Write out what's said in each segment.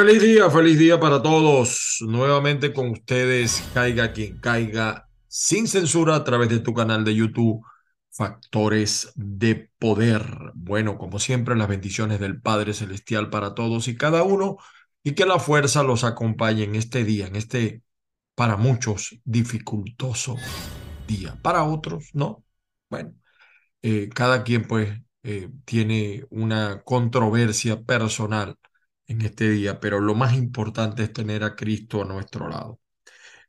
Feliz día, feliz día para todos. Nuevamente con ustedes, caiga quien caiga, sin censura a través de tu canal de YouTube, Factores de Poder. Bueno, como siempre, las bendiciones del Padre Celestial para todos y cada uno, y que la fuerza los acompañe en este día, en este, para muchos, dificultoso día. Para otros, no. Bueno, eh, cada quien pues eh, tiene una controversia personal en este día, pero lo más importante es tener a Cristo a nuestro lado.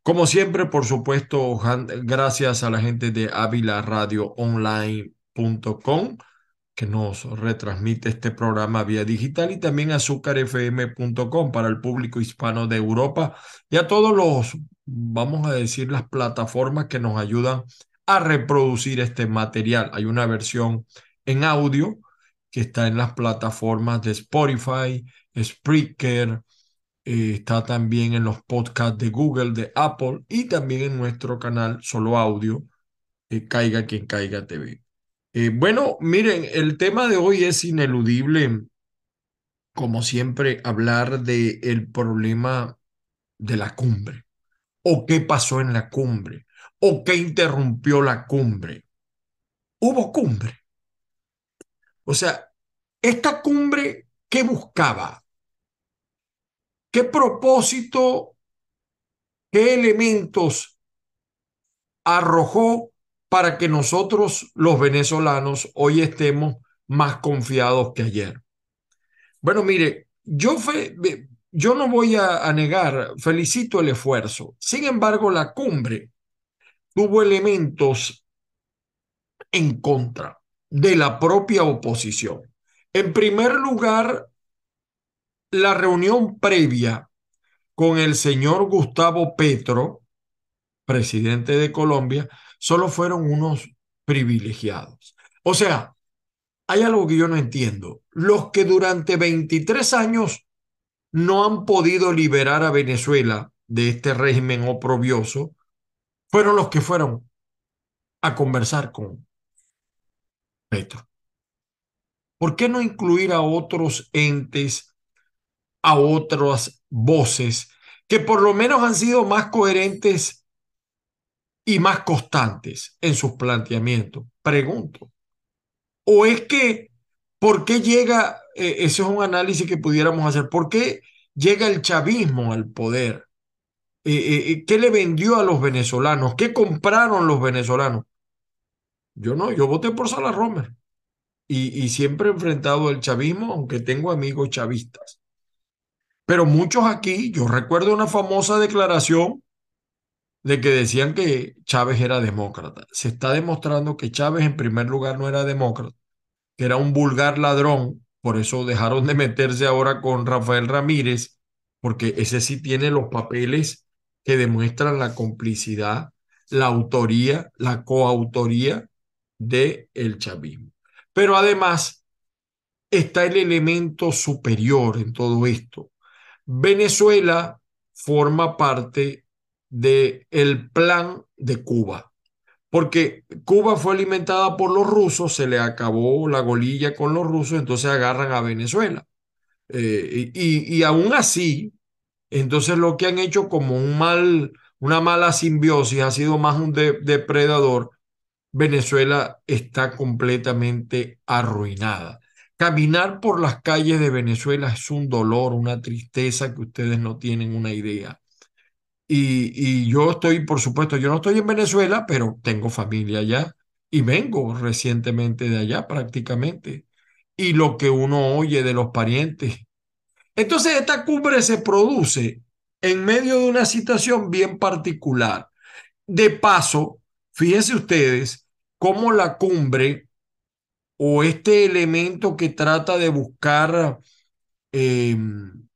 Como siempre, por supuesto, gracias a la gente de avilaradioonline.com que nos retransmite este programa vía digital y también azúcarfm.com para el público hispano de Europa y a todos los, vamos a decir, las plataformas que nos ayudan a reproducir este material. Hay una versión en audio que está en las plataformas de Spotify, Spreaker, eh, está también en los podcasts de Google, de Apple y también en nuestro canal Solo Audio, eh, Caiga quien caiga TV. Eh, bueno, miren, el tema de hoy es ineludible, como siempre, hablar del el problema de la cumbre, o qué pasó en la cumbre, o qué interrumpió la cumbre. Hubo cumbre. O sea, esta cumbre, ¿qué buscaba? ¿Qué propósito, qué elementos arrojó para que nosotros, los venezolanos, hoy estemos más confiados que ayer? Bueno, mire, yo, yo no voy a negar, felicito el esfuerzo. Sin embargo, la cumbre tuvo elementos en contra de la propia oposición. En primer lugar, la reunión previa con el señor Gustavo Petro, presidente de Colombia, solo fueron unos privilegiados. O sea, hay algo que yo no entiendo. Los que durante 23 años no han podido liberar a Venezuela de este régimen oprobioso, fueron los que fueron a conversar con Petro. ¿Por qué no incluir a otros entes, a otras voces que por lo menos han sido más coherentes y más constantes en sus planteamientos? Pregunto. ¿O es que, ¿por qué llega, eh, eso es un análisis que pudiéramos hacer, ¿por qué llega el chavismo al poder? Eh, eh, ¿Qué le vendió a los venezolanos? ¿Qué compraron los venezolanos? Yo no, yo voté por Sala Romer y, siempre he enfrentado el chavismo, aunque tengo amigos chavistas. Pero muchos aquí, yo recuerdo una famosa declaración de que decían que Chávez era demócrata. Se está demostrando que Chávez en primer lugar no era demócrata, que era un vulgar ladrón, por eso dejaron de meterse ahora con Rafael Ramírez, porque ese sí tiene los papeles que demuestran la complicidad, la autoría, la coautoría de el chavismo. Pero además está el elemento superior en todo esto. Venezuela forma parte del el plan de Cuba, porque Cuba fue alimentada por los rusos, se le acabó la golilla con los rusos, entonces agarran a Venezuela. Eh, y, aún así, entonces lo que han hecho como un mal, una mala simbiosis ha sido más un depredador Venezuela está completamente arruinada. Caminar por las calles de Venezuela es un dolor, una tristeza que ustedes no tienen una idea. Y, y, yo estoy, por supuesto, yo no estoy en Venezuela, pero tengo familia allá y vengo recientemente de allá prácticamente. Y lo que uno oye de los parientes. Entonces, esta cumbre se produce en medio de una situación bien particular. De paso, Fíjense ustedes cómo la cumbre o este elemento que trata de buscar em,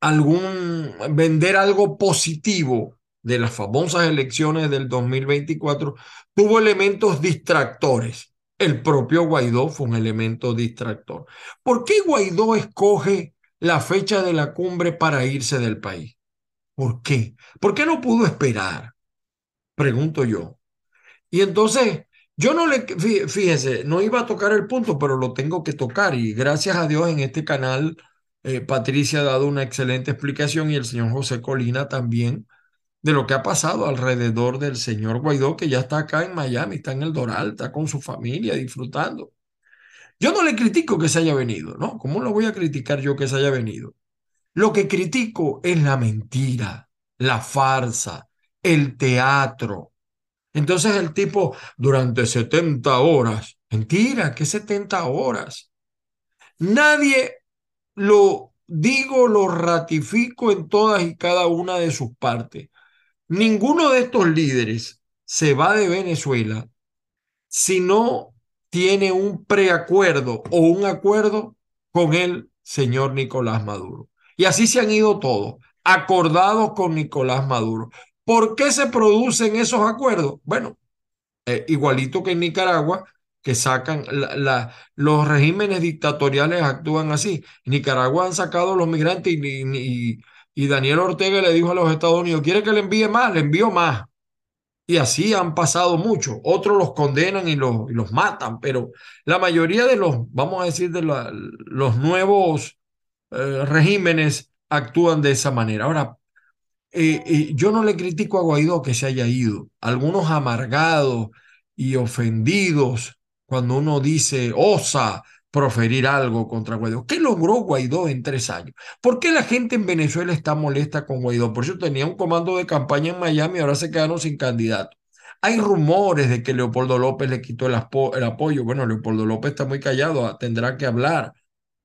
algún, vender algo positivo de las famosas elecciones del 2024, tuvo elementos distractores. El propio Guaidó fue un elemento distractor. ¿Por qué Guaidó escoge la fecha de la cumbre para irse del país? ¿Por qué? ¿Por qué no pudo esperar? Pregunto yo. Y entonces, yo no le, fíjense, no iba a tocar el punto, pero lo tengo que tocar. Y gracias a Dios en este canal eh, Patricia ha dado una excelente explicación y el señor José Colina también de lo que ha pasado alrededor del señor Guaidó, que ya está acá en Miami, está en el Doral, está con su familia disfrutando. Yo no le critico que se haya venido, ¿no? ¿Cómo lo voy a criticar yo que se haya venido? Lo que critico es la mentira, la farsa, el teatro. Entonces el tipo, durante 70 horas, mentira, ¿qué 70 horas? Nadie lo digo, lo ratifico en todas y cada una de sus partes. Ninguno de estos líderes se va de Venezuela si no tiene un preacuerdo o un acuerdo con el señor Nicolás Maduro. Y así se han ido todos, acordados con Nicolás Maduro. ¿Por qué se producen esos acuerdos? Bueno, eh, igualito que en Nicaragua, que sacan los regímenes dictatoriales actúan así. Nicaragua han sacado a los migrantes y, Daniel Ortega le dijo a los Estados Unidos, ¿quiere que le envíe más? Le envío más. Y así han pasado muchos. Otros los condenan y los, los matan, pero la mayoría de los, vamos a decir, de los nuevos eh, regímenes actúan de esa manera. Ahora, eh, eh, yo no le critico a Guaidó que se haya ido. Algunos amargados y ofendidos cuando uno dice, osa proferir algo contra Guaidó. ¿Qué logró Guaidó en tres años? ¿Por qué la gente en Venezuela está molesta con Guaidó? Por eso tenía un comando de campaña en Miami y ahora se quedaron sin candidato. Hay rumores de que Leopoldo López le quitó el, apoyo. Bueno, Leopoldo López está muy callado, ah, tendrá que hablar.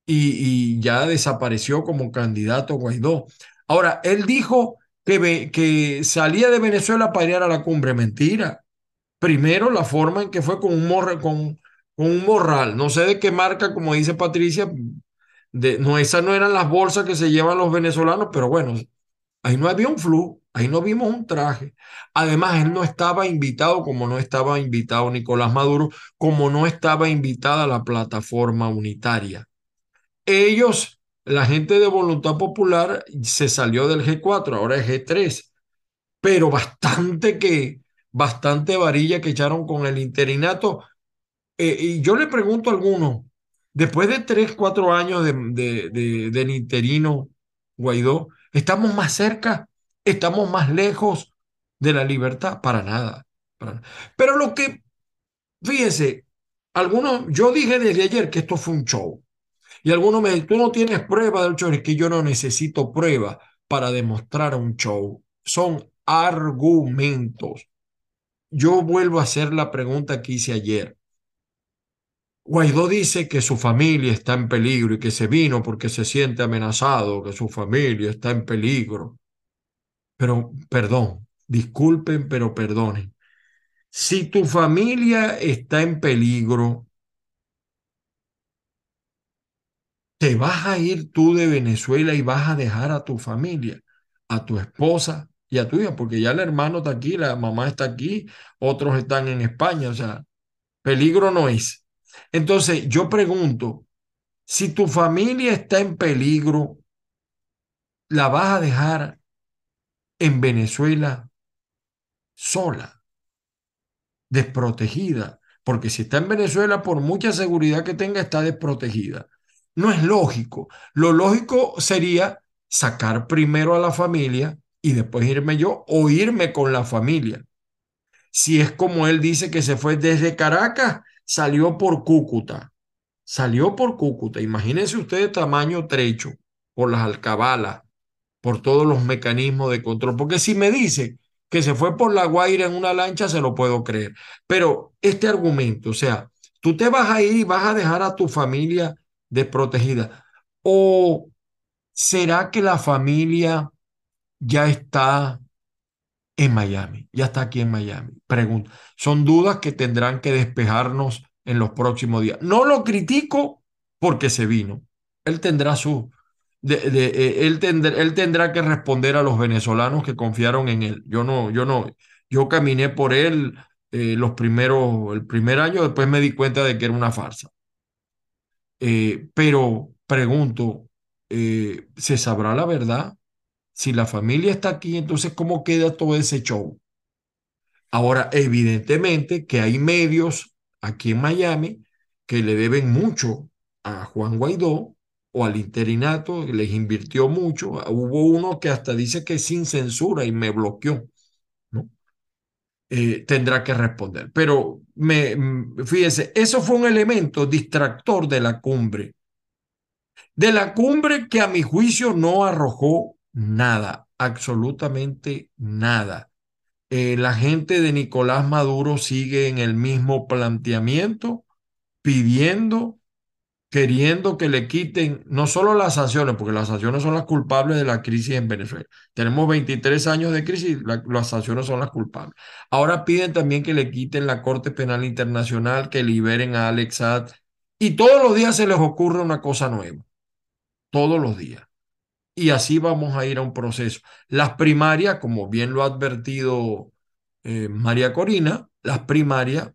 Y, ya desapareció como candidato Guaidó. Ahora, él dijo que, que salía de Venezuela para ir a la cumbre. Mentira. Primero, la forma en que fue con un, con, con un morral, no sé de qué marca, como dice Patricia, de, no, esas no eran las bolsas que se llevan los venezolanos, pero bueno, ahí no había un flu, ahí no vimos un traje. Además, él no estaba invitado, como no estaba invitado Nicolás Maduro, como no estaba invitada la plataforma unitaria. Ellos, la gente de Voluntad Popular, se salió del G4, ahora es G3, pero bastante que, bastante varilla que echaron con el interinato eh, y yo le pregunto a alguno, después de tres, cuatro años de, de, del interino Guaidó, ¿estamos más cerca? ¿Estamos más lejos de la libertad? Para nada. Pero lo que, fíjese, algunos, yo dije desde ayer que esto fue un show. Y algunos me dicen, tú no tienes prueba del show, es que yo no necesito prueba para demostrar un show. Son argumentos. Yo vuelvo a hacer la pregunta que hice ayer. Guaidó dice que su familia está en peligro y que se vino porque se siente amenazado, que su familia está en peligro. Pero, perdón, disculpen, pero perdonen. Si tu familia está en peligro, te vas a ir tú de Venezuela y vas a dejar a tu familia, a tu esposa y a tu hija, porque ya el hermano está aquí, la mamá está aquí, otros están en España, o sea, peligro no es. Entonces, yo pregunto, si tu familia está en peligro, ¿la vas a dejar en Venezuela sola, desprotegida? Porque si está en Venezuela, por mucha seguridad que tenga, está desprotegida. No es lógico. Lo lógico sería sacar primero a la familia y después irme yo o irme con la familia. Si es como él dice que se fue desde Caracas salió por Cúcuta. Salió por Cúcuta. Imagínense ustedes tamaño trecho, por las alcabalas, por todos los mecanismos de control. Porque si me dice que se fue por La Guaira en una lancha, se lo puedo creer. Pero este argumento, o sea, tú te vas a ir y vas a dejar a tu familia desprotegida. ¿O será que la familia ya está en Miami, ya está aquí en Miami. Pregunta, son dudas que tendrán que despejarnos en los próximos días. No lo critico porque se vino. Él tendrá su, de, eh, él, tendrá, él tendrá que responder a los venezolanos que confiaron en él. Yo no, yo no, yo caminé por él eh, los primeros, el primer año, después me di cuenta de que era una farsa. Eh, pero pregunto, ¿se sabrá la verdad? Si la familia está aquí, entonces ¿cómo queda todo ese show? Ahora, evidentemente que hay medios aquí en Miami que le deben mucho a Juan Guaidó o al interinato, les invirtió mucho. Hubo uno que hasta dice que sin censura y me bloqueó. Eh, tendrá que responder. Pero me, mm, fíjese, eso fue un elemento distractor de la cumbre. De la cumbre que a mi juicio no arrojó nada, absolutamente nada. Eh, la gente de Nicolás Maduro sigue en el mismo planteamiento, pidiendo queriendo que le quiten no solo las sanciones, porque las sanciones son las culpables de la crisis en Venezuela. Tenemos 23 años de crisis, las sanciones son las culpables. Ahora piden también que le quiten la Corte Penal Internacional, que liberen a Alex y todos los días se les ocurre una cosa nueva, todos los días. Y así vamos a ir a un proceso. Las primarias, como bien lo ha advertido eh, María Corina, las primarias,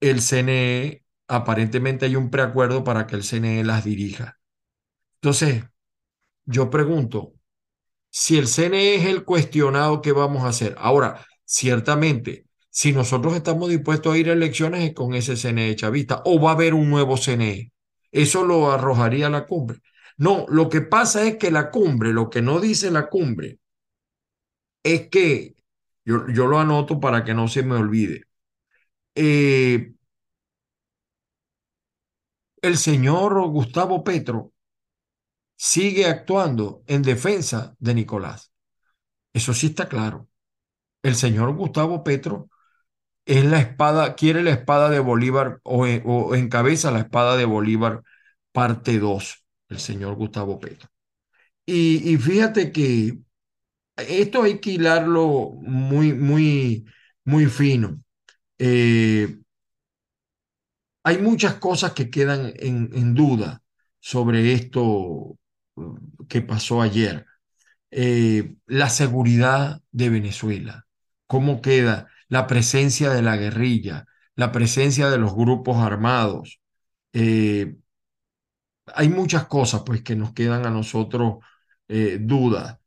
el CNE aparentemente hay un preacuerdo para que el CNE las dirija. Entonces, yo pregunto, si el CNE es el cuestionado, ¿qué vamos a hacer? Ahora, ciertamente, si nosotros estamos dispuestos a ir a elecciones con ese CNE chavista, o va a haber un nuevo CNE, eso lo arrojaría la cumbre. No, lo que pasa es que la cumbre, lo que no dice la cumbre, es que, yo, yo lo anoto para que no se me olvide, eh, el señor Gustavo Petro sigue actuando en defensa de Nicolás. Eso sí está claro. El señor Gustavo Petro es la espada, quiere la espada de Bolívar o, encabeza la espada de Bolívar parte 2, el señor Gustavo Petro. Y, fíjate que esto hay que hilarlo muy, muy, muy fino. Eh, hay muchas cosas que quedan en, duda sobre esto mm, que pasó ayer. Eh, la seguridad de Venezuela, cómo queda la presencia de la guerrilla, la presencia de los grupos armados. Eh, hay muchas cosas pues que nos quedan a nosotros eh, dudas.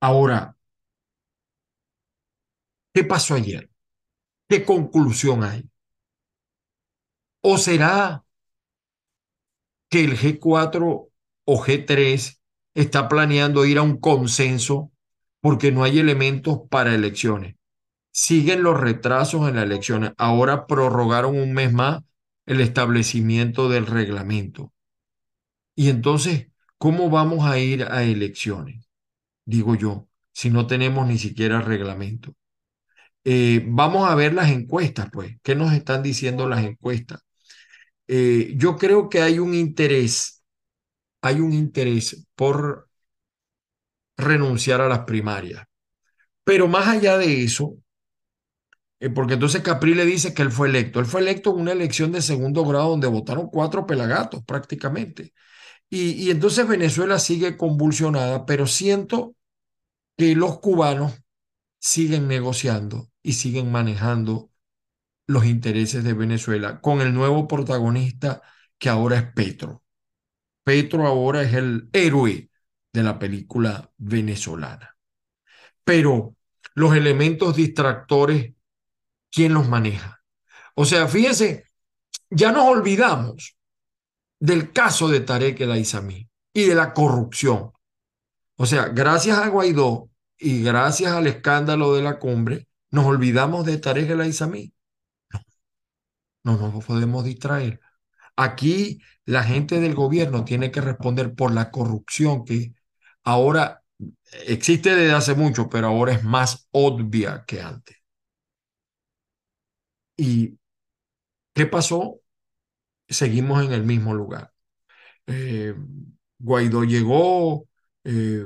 ahora, ¿qué pasó ayer? ¿Qué conclusión hay? ¿O será que el G4 o G3 está planeando ir a un consenso porque no hay elementos para elecciones? Siguen los retrasos en las elecciones. Ahora prorrogaron un mes más el establecimiento del reglamento. Y entonces, ¿cómo vamos a ir a elecciones? Digo yo, si no tenemos ni siquiera reglamento. Eh, vamos a ver las encuestas, pues. ¿Qué nos están diciendo las encuestas? Eh, yo creo que hay un interés, hay un interés por renunciar a las primarias. Pero más allá de eso, eh, porque entonces Capri le dice que él fue electo. Él fue electo en una elección de segundo grado donde votaron cuatro pelagatos prácticamente. Y, y entonces Venezuela sigue convulsionada, pero siento que los cubanos siguen negociando y siguen manejando los intereses de Venezuela con el nuevo protagonista que ahora es Petro. Petro ahora es el héroe de la película venezolana. Pero los elementos distractores, ¿quién los maneja? O sea, fíjense, ya nos olvidamos del caso de Tarek el Aizami y de la corrupción. O sea, gracias a Guaidó y gracias al escándalo de la cumbre, nos olvidamos de Tarek el Aizami. No, no nos podemos distraer. Aquí la gente del gobierno tiene que responder por la corrupción que ahora existe desde hace mucho, pero ahora es más obvia que antes. ¿Y qué pasó? Seguimos en el mismo lugar. Eh, Guaidó llegó, eh,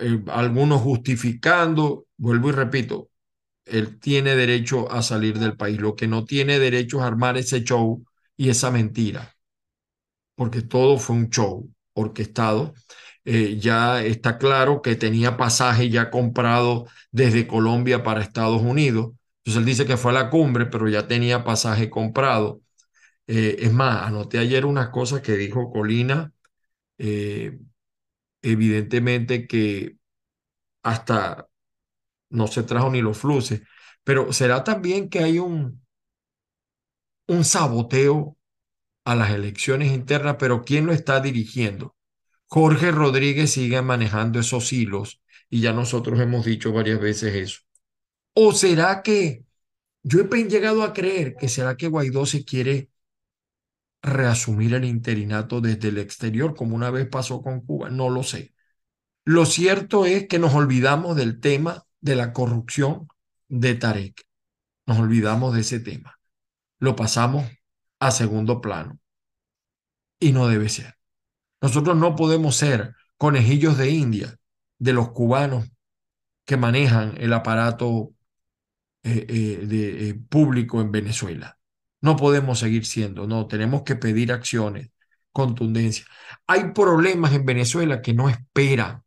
eh, algunos justificando, vuelvo y repito, él tiene derecho a salir del país. Lo que no tiene derecho es armar ese show y esa mentira, porque todo fue un show orquestado. Eh, ya está claro que tenía pasaje ya comprado desde Colombia para Estados Unidos. Entonces él dice que fue a la cumbre, pero ya tenía pasaje comprado. Eh, es más, anoté ayer unas cosas que dijo Colina. Eh, evidentemente que hasta no se trajo ni los fluces, pero será también que hay un, un saboteo a las elecciones internas, pero ¿quién lo está dirigiendo? Jorge Rodríguez sigue manejando esos hilos y ya nosotros hemos dicho varias veces eso. ¿O será que yo he llegado a creer que será que Guaidó se quiere reasumir el interinato desde el exterior como una vez pasó con Cuba? No lo sé. Lo cierto es que nos olvidamos del tema de la corrupción de Tarek. Nos olvidamos de ese tema. Lo pasamos a segundo plano. Y no debe ser. Nosotros no podemos ser conejillos de India de los cubanos que manejan el aparato eh, eh, de, eh, público en Venezuela. No podemos seguir siendo, no, tenemos que pedir acciones, contundencia. Hay problemas en Venezuela que no esperan.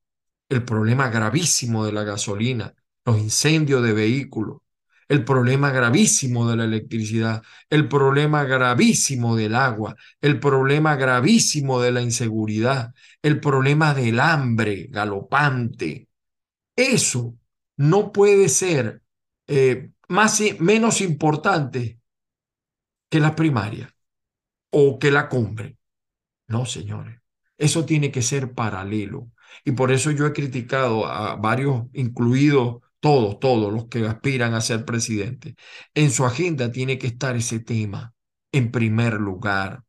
El problema gravísimo de la gasolina, los incendios de vehículos, el problema gravísimo de la electricidad, el problema gravísimo del agua, el problema gravísimo de la inseguridad, el problema del hambre galopante. Eso no puede ser eh, más, menos importante que la primaria o que la cumbre. No, señores. Eso tiene que ser paralelo. Y por eso yo he criticado a varios, incluidos todos, todos los que aspiran a ser presidente. En su agenda tiene que estar ese tema en primer lugar.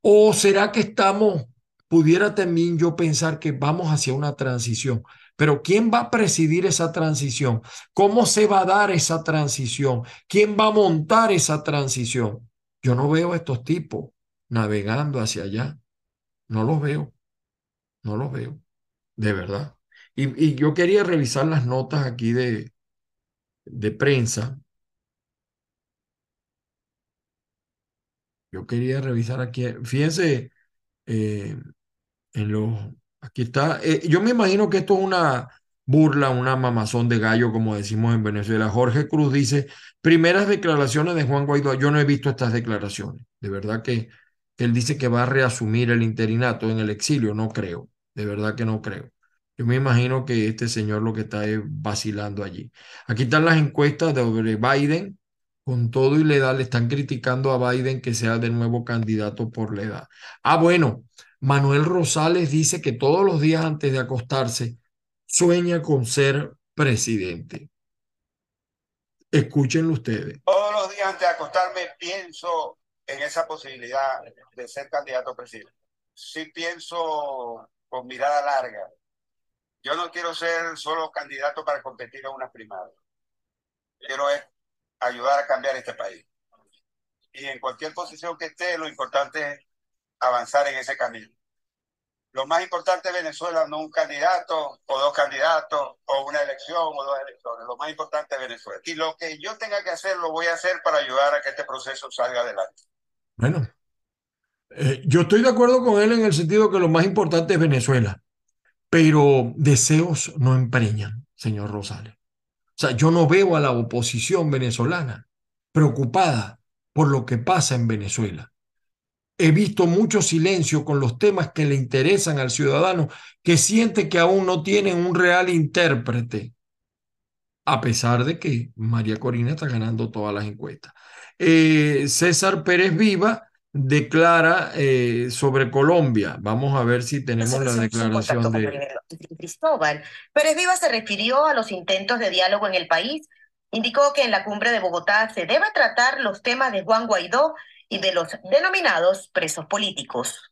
¿O será que estamos, pudiera también yo pensar que vamos hacia una transición? Pero ¿quién va a presidir esa transición? ¿Cómo se va a dar esa transición? ¿Quién va a montar esa transición? Yo no veo a estos tipos navegando hacia allá. No los veo. No los veo. De verdad. Y, yo quería revisar las notas aquí de, de prensa. Yo quería revisar aquí. Fíjense eh, en los Aquí está. Eh, yo me imagino que esto es una burla, una mamazón de gallo, como decimos en Venezuela. Jorge Cruz dice, primeras declaraciones de Juan Guaidó. Yo no he visto estas declaraciones. De verdad que, él dice que va a reasumir el interinato en el exilio. No creo. De verdad que no creo. Yo me imagino que este señor lo que está es vacilando allí. Aquí están las encuestas de Biden. Con todo y la edad le están criticando a Biden que sea de nuevo candidato por la edad. Ah, bueno, Manuel Rosales dice que todos los días antes de acostarse sueña con ser presidente. Escúchenlo ustedes. Todos los días antes de acostarme pienso en esa posibilidad de ser candidato a presidente. Sí pienso con mirada larga. Yo no quiero ser solo candidato para competir en una primaria. Quiero es ayudar a cambiar este país. Y en cualquier posición que esté, lo importante es avanzar en ese camino. Lo más importante de Venezuela no un candidato o dos candidatos o una elección o dos elecciones. Lo más importante es Venezuela. Y lo que yo tenga que hacer, lo voy a hacer para ayudar a que este proceso salga adelante. Bueno, eh, yo estoy de acuerdo con él en el sentido que lo más importante es Venezuela, pero deseos no empreñan, señor Rosales. O sea, yo no veo a la oposición venezolana preocupada por lo que pasa en Venezuela he visto mucho silencio con los temas que le interesan al ciudadano, que siente que aún no tienen un real intérprete, a pesar de que María Corina está ganando todas las encuestas. Eh, César Pérez Viva declara eh, sobre Colombia. Vamos a ver si tenemos la declaración de Cristóbal. Pérez Viva se refirió a los intentos de diálogo en el país. Indicó que en la cumbre de Bogotá se debe tratar los temas de Juan Guaidó y de los denominados presos políticos.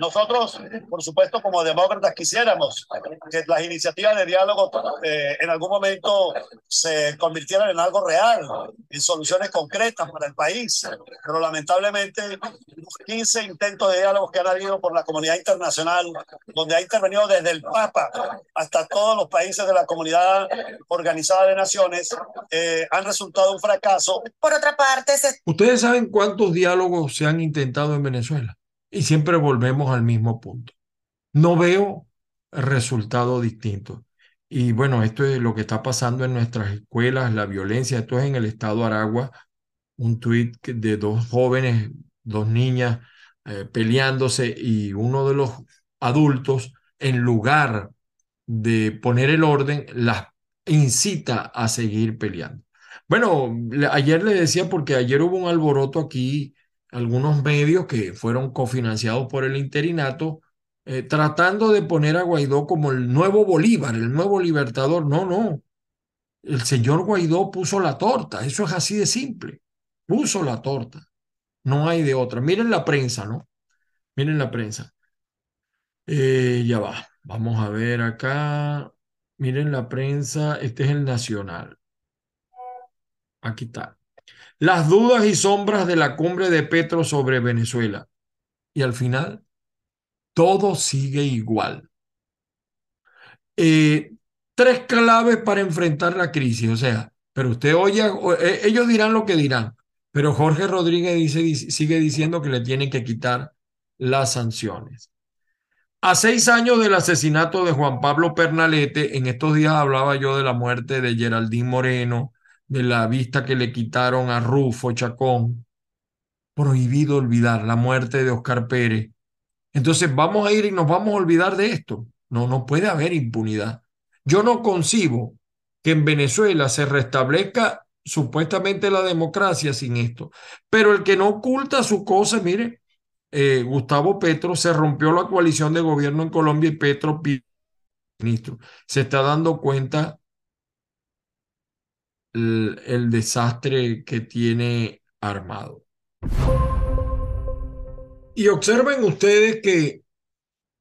Nosotros, por supuesto, como demócratas, quisiéramos que las iniciativas de diálogo eh, en algún momento se convirtieran en algo real, en soluciones concretas para el país. Pero lamentablemente, los 15 intentos de diálogo que han habido por la comunidad internacional, donde ha intervenido desde el Papa hasta todos los países de la comunidad organizada de naciones, eh, han resultado un fracaso. Por otra parte, se... ustedes saben cuántos diálogos diálogos se han intentado en Venezuela y siempre volvemos al mismo punto. No veo resultado distinto. Y bueno, esto es lo que está pasando en nuestras escuelas, la violencia. Esto es en el estado Aragua, un tuit de dos jóvenes, dos niñas eh, peleándose y uno de los adultos, en lugar de poner el orden, las incita a seguir peleando. Bueno, ayer le decía, porque ayer hubo un alboroto aquí algunos medios que fueron cofinanciados por el interinato, eh, tratando de poner a Guaidó como el nuevo Bolívar, el nuevo libertador. No, no. El señor Guaidó puso la torta, eso es así de simple. Puso la torta. No hay de otra. Miren la prensa, ¿no? Miren la prensa. Eh, ya va. Vamos a ver acá. Miren la prensa. Este es el Nacional. Aquí está. Las dudas y sombras de la cumbre de Petro sobre Venezuela. Y al final, todo sigue igual. Eh, tres claves para enfrentar la crisis. O sea, pero usted oye, eh, ellos dirán lo que dirán, pero Jorge Rodríguez dice, sigue diciendo que le tienen que quitar las sanciones. A seis años del asesinato de Juan Pablo Pernalete, en estos días hablaba yo de la muerte de Geraldín Moreno, de la vista que le quitaron a Rufo Chacón. Prohibido olvidar la muerte de Oscar Pérez. Entonces vamos a ir y nos vamos a olvidar de esto. No, no puede haber impunidad. Yo no concibo que en Venezuela se restablezca supuestamente la democracia sin esto. Pero el que no oculta su cosa, mire, eh, Gustavo Petro se rompió la coalición de gobierno en Colombia y Petro ministro. Se está dando cuenta el, desastre que tiene armado. Y observen ustedes que,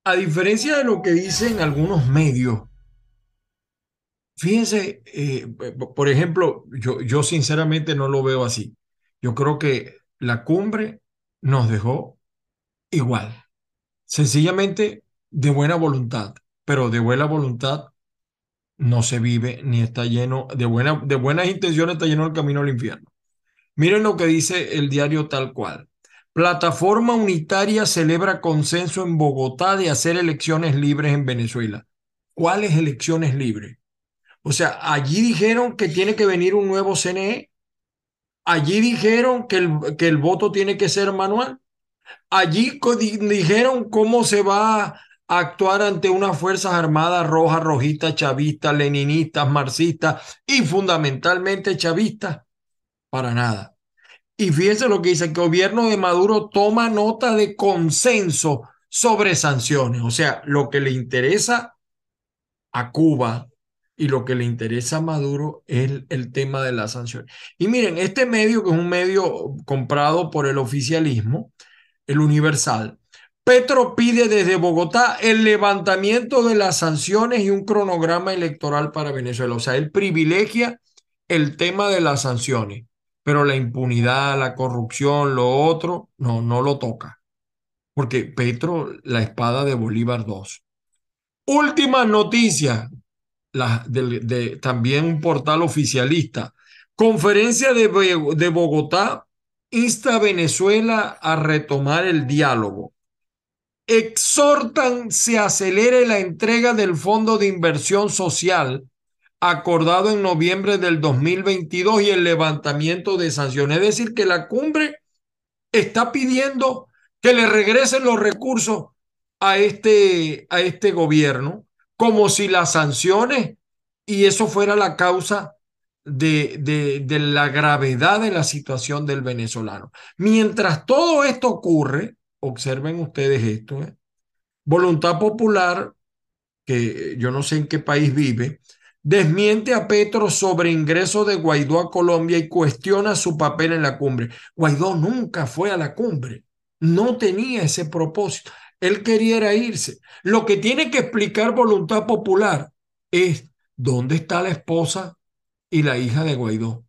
a diferencia de lo que dicen algunos medios, Fíjense, eh, por ejemplo, yo, yo sinceramente no lo veo así. Yo creo que la cumbre nos dejó igual, sencillamente de buena voluntad, pero de buena voluntad no se vive ni está lleno, de, buena, de buenas intenciones está lleno el camino al infierno. Miren lo que dice el diario tal cual. Plataforma Unitaria celebra consenso en Bogotá de hacer elecciones libres en Venezuela. ¿Cuáles elecciones libres? O sea, allí dijeron que tiene que venir un nuevo CNE. Allí dijeron que el, que el voto tiene que ser manual. Allí dijeron cómo se va actuar ante unas Fuerzas Armadas rojas, rojitas, chavistas, leninistas, marxistas y fundamentalmente chavistas. Para nada. Y fíjense lo que dice, el gobierno de Maduro toma nota de consenso sobre sanciones. O sea, lo que le interesa a Cuba, y lo que le interesa a Maduro es el, tema de las sanciones. Y miren, este medio, que es un medio comprado por el oficialismo, el Universal, Petro pide desde Bogotá el levantamiento de las sanciones y un cronograma electoral para Venezuela. O sea, él privilegia el tema de las sanciones, pero la impunidad, la corrupción, lo otro, no, no lo toca. Porque Petro, la espada de Bolívar II. Última noticia, de, también un portal oficialista. Conferencia de, de Bogotá insta a Venezuela a retomar el diálogo. Exhortan se acelere la entrega del Fondo de Inversión Social acordado en noviembre del 2022 y el levantamiento de sanciones. Es decir, que la cumbre está pidiendo que le regresen los recursos a este, a este gobierno como si las sanciones y eso fuera la causa de, de, la gravedad de la situación del venezolano. Mientras todo esto ocurre, observen ustedes esto, ¿eh? Voluntad Popular, que yo no sé en qué país vive, desmiente a Petro sobre ingreso de Guaidó a Colombia y cuestiona su papel en la cumbre. Guaidó nunca fue a la cumbre, no tenía ese propósito. Él quería irse. Lo que tiene que explicar voluntad popular es dónde está la esposa y la hija de Guaidó.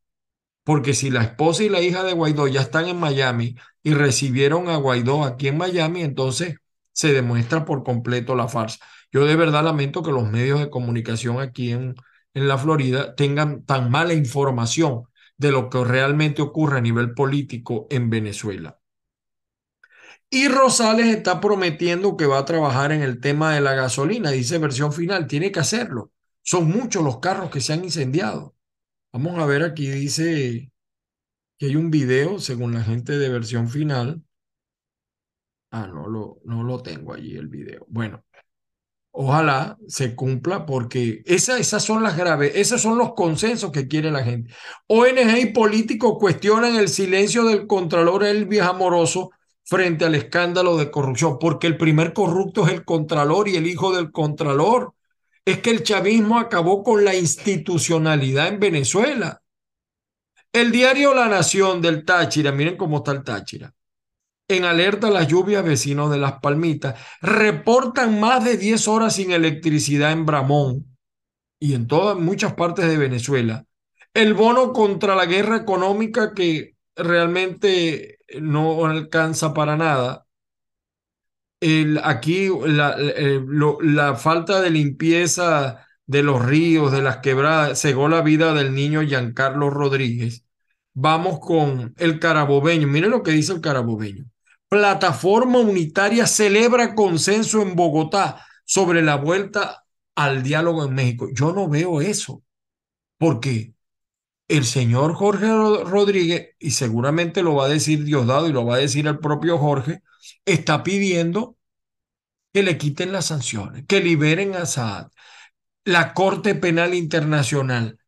Porque si la esposa y la hija de Guaidó ya están en Miami y recibieron a Guaidó aquí en Miami, entonces se demuestra por completo la farsa. Yo de verdad lamento que los medios de comunicación aquí en, en la Florida tengan tan mala información de lo que realmente ocurre a nivel político en Venezuela. Y Rosales está prometiendo que va a trabajar en el tema de la gasolina, dice versión final, tiene que hacerlo. Son muchos los carros que se han incendiado. Vamos a ver aquí, dice que hay un video, según la gente de versión final. Ah, no lo, no lo tengo allí el video. Bueno, ojalá se cumpla porque esa, esas son las graves, esos son los consensos que quiere la gente. ONG y políticos cuestionan el silencio del Contralor Elvis Amoroso frente al escándalo de corrupción, porque el primer corrupto es el Contralor y el hijo del Contralor. Es que el chavismo acabó con la institucionalidad en Venezuela. El diario La Nación del Táchira, miren cómo está el Táchira. En alerta las lluvias, vecinos de Las Palmitas reportan más de 10 horas sin electricidad en Bramón y en todas muchas partes de Venezuela. El bono contra la guerra económica que realmente no alcanza para nada. El, aquí la, eh, la falta de limpieza de los ríos, de las quebradas, cegó la vida del niño Giancarlo Rodríguez. Vamos con el carabobeño. Miren lo que dice el carabobeño. Plataforma Unitaria celebra consenso en Bogotá sobre la vuelta al diálogo en México. Yo no veo eso, porque el señor Jorge Rodríguez, y seguramente lo va a decir Diosdado y lo va a decir el propio Jorge, está pidiendo que le quiten las sanciones, que liberen a Saad. La Corte Penal Internacional.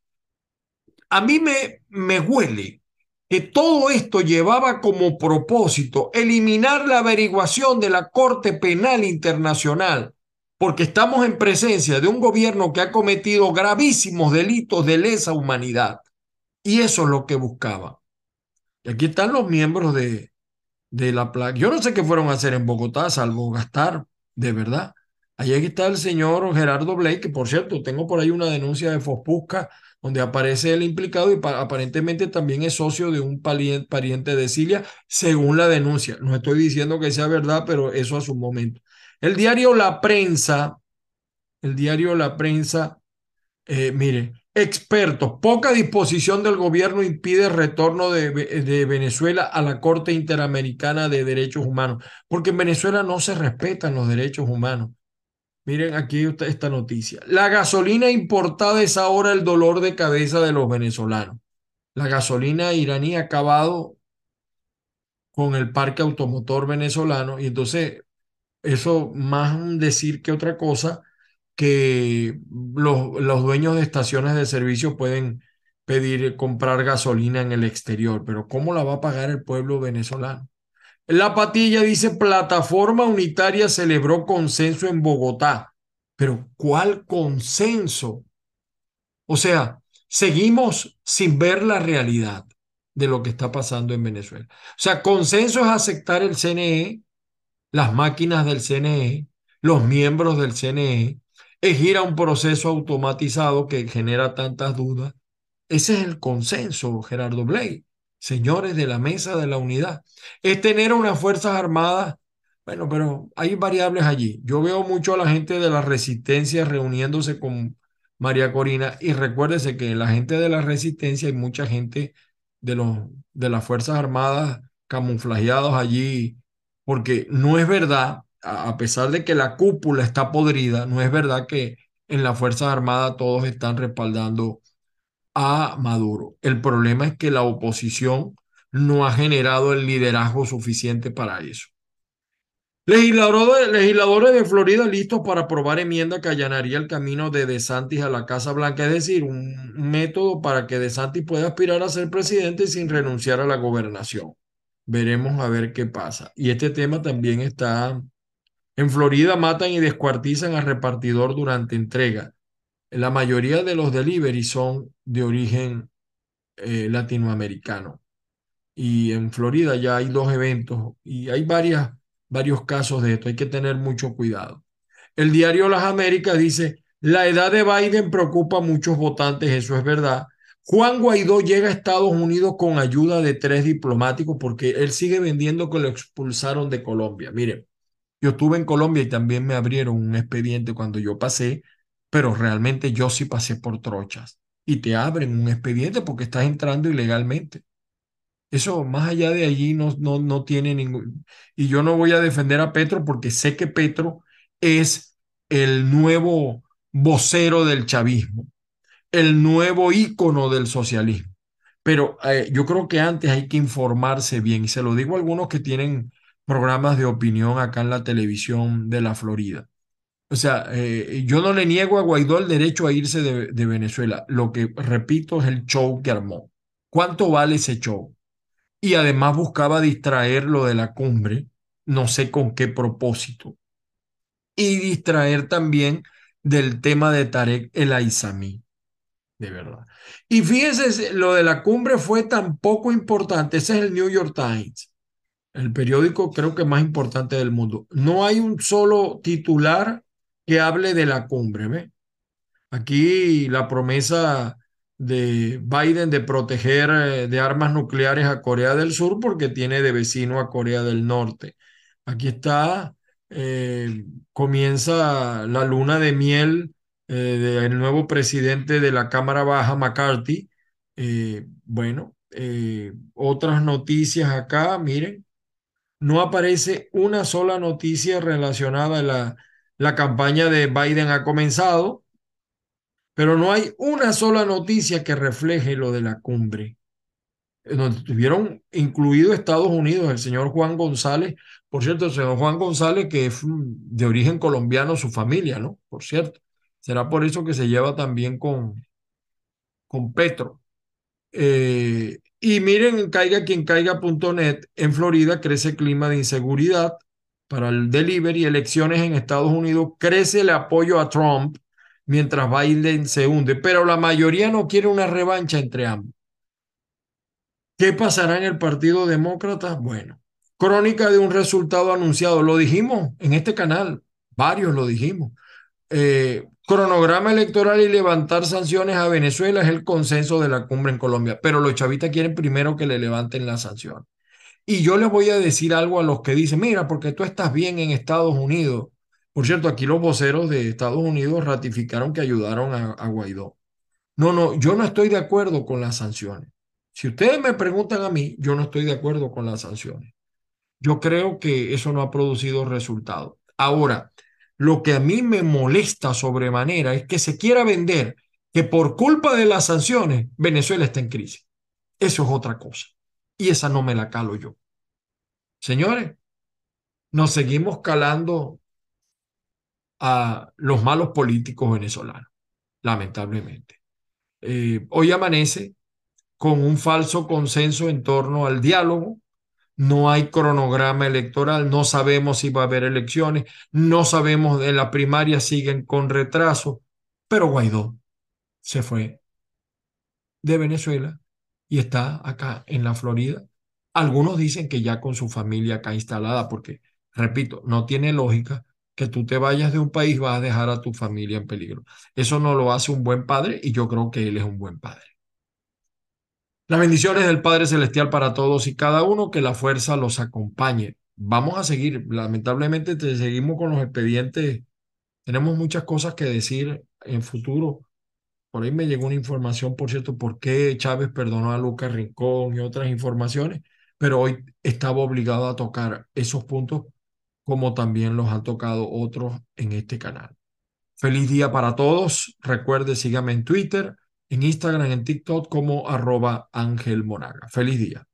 A mí me, me huele que todo esto llevaba como propósito eliminar la averiguación de la Corte Penal Internacional, porque estamos en presencia de un gobierno que ha cometido gravísimos delitos de lesa humanidad. Y eso es lo que buscaba. Y aquí están los miembros de, de la placa. Yo no sé qué fueron a hacer en Bogotá, salvo gastar, de verdad. Allí está el señor Gerardo Blake, que por cierto, tengo por ahí una denuncia de Fospusca, donde aparece el implicado y aparentemente también es socio de un pariente de Cilia, según la denuncia. No estoy diciendo que sea verdad, pero eso a su momento. El diario La Prensa, el diario La Prensa, eh, mire, Expertos, poca disposición del gobierno impide el retorno de, de, Venezuela a la Corte Interamericana de Derechos Humanos, porque en Venezuela no se respetan los derechos humanos. Miren aquí esta noticia. La gasolina importada es ahora el dolor de cabeza de los venezolanos. La gasolina iraní ha acabado con el parque automotor venezolano y entonces eso más decir que otra cosa que los, los dueños de estaciones de servicio pueden pedir comprar gasolina en el exterior, pero ¿cómo la va a pagar el pueblo venezolano? La patilla dice, plataforma unitaria celebró consenso en Bogotá. Pero ¿cuál consenso? O sea, seguimos sin ver la realidad de lo que está pasando en Venezuela. O sea, consenso es aceptar el CNE, las máquinas del CNE, los miembros del CNE, es ir a un proceso automatizado que genera tantas dudas. Ese es el consenso, Gerardo Blay, señores de la mesa de la unidad. Es tener unas Fuerzas Armadas, bueno, pero hay variables allí. Yo veo mucho a la gente de la resistencia reuniéndose con María Corina y recuérdese que la gente de la resistencia hay mucha gente de, los, de las Fuerzas Armadas camuflajeados allí, porque no es verdad a pesar de que la cúpula está podrida, no es verdad que en las Fuerzas Armadas todos están respaldando a Maduro. El problema es que la oposición no ha generado el liderazgo suficiente para eso. Legisladores, de Florida listos para aprobar enmienda que allanaría el camino de DeSantis a la Casa Blanca, es decir, un método para que DeSantis pueda aspirar a ser presidente sin renunciar a la gobernación. Veremos a ver qué pasa. Y este tema también está en Florida matan y descuartizan al repartidor durante entrega. La mayoría de los deliveries son de origen eh, latinoamericano. Y en Florida ya hay dos eventos y hay varias, varios casos de esto. Hay que tener mucho cuidado. El diario Las Américas dice, la edad de Biden preocupa a muchos votantes, eso es verdad. Juan Guaidó llega a Estados Unidos con ayuda de tres diplomáticos porque él sigue vendiendo que lo expulsaron de Colombia. Miren, yo estuve en Colombia y también me abrieron un expediente cuando yo pasé, pero realmente yo sí pasé por trochas. Y te abren un expediente porque estás entrando ilegalmente. Eso más allá de allí no, no, no tiene ningún... Y yo no voy a defender a Petro porque sé que Petro es el nuevo vocero del chavismo, el nuevo ícono del socialismo. Pero eh, yo creo que antes hay que informarse bien. Y se lo digo a algunos que tienen programas de opinión acá en la televisión de la Florida. O sea, eh, yo no le niego a Guaidó el derecho a irse de, Venezuela. Lo que, repito, es el show que armó. ¿Cuánto vale ese show? Y además buscaba distraerlo de la cumbre, no sé con qué propósito. Y distraer también del tema de Tarek el Aizami. De verdad. Y fíjense, lo de la cumbre fue tan poco importante. Ese es el New York Times, el periódico creo que más importante del mundo. No hay un solo titular que hable de la cumbre. ¿ve? Aquí la promesa de Biden de proteger eh, de armas nucleares a Corea del Sur porque tiene de vecino a Corea del Norte. Aquí está, eh, comienza la luna de miel eh, del nuevo presidente de la Cámara Baja, McCarthy. bueno, otras noticias acá, miren, no aparece una sola noticia relacionada a la la campaña de Biden ha comenzado, pero no hay una sola noticia que refleje lo de la cumbre, donde estuvieron incluido Estados Unidos, el señor Juan González, por cierto, el señor Juan González, que es de origen colombiano, su familia, ¿no? Por cierto, será por eso que se lleva también con, con Petro. Eh, y miren, en caiga quien caiga.net, en Florida crece clima de inseguridad para el delivery, elecciones en Estados Unidos, crece el apoyo a Trump mientras Biden se hunde, pero la mayoría no quiere una revancha entre ambos. ¿Qué pasará en el Partido Demócrata? Bueno, crónica de un resultado anunciado, lo dijimos en este canal, varios lo dijimos. Eh, cronograma electoral y levantar sanciones a Venezuela es el consenso de la cumbre en Colombia, pero los chavistas quieren primero que le levanten las sanciones. Y yo les voy a decir algo a los que dicen, mira, porque tú estás bien en Estados Unidos. Por cierto, aquí los voceros de Estados Unidos ratificaron que ayudaron a, Guaidó. No, no, yo no estoy de acuerdo con las sanciones. Si ustedes me preguntan a mí, yo no estoy de acuerdo con las sanciones. Yo creo que eso no ha producido resultado. Ahora, lo que a mí me molesta sobremanera es que se quiera vender que por culpa de las sanciones Venezuela está en crisis. Eso es otra cosa y esa no me la calo yo. Señores, nos seguimos calando a los malos políticos venezolanos, lamentablemente. Eh, hoy amanece con un falso consenso en torno al diálogo. No hay cronograma electoral, no sabemos si va a haber elecciones, no sabemos de la primaria, siguen con retraso, pero Guaidó se fue de Venezuela y está acá en la Florida. Algunos dicen que ya con su familia acá instalada, porque, repito, no tiene lógica que tú te vayas de un país, vas a dejar a tu familia en peligro. Eso no lo hace un buen padre y yo creo que él es un buen padre. Las bendiciones del Padre Celestial para todos y cada uno, que la fuerza los acompañe. Vamos a seguir, lamentablemente te seguimos con los expedientes. Tenemos muchas cosas que decir en futuro por ahí me llegó una información, por cierto, por qué Chávez perdonó a Lucas Rincón y otras informaciones, pero hoy estaba obligado a tocar esos puntos como también los han tocado otros en este canal. Feliz día para todos. Recuerde, sígame en Twitter, en Instagram, en TikTok como arroba Ángel. Feliz día.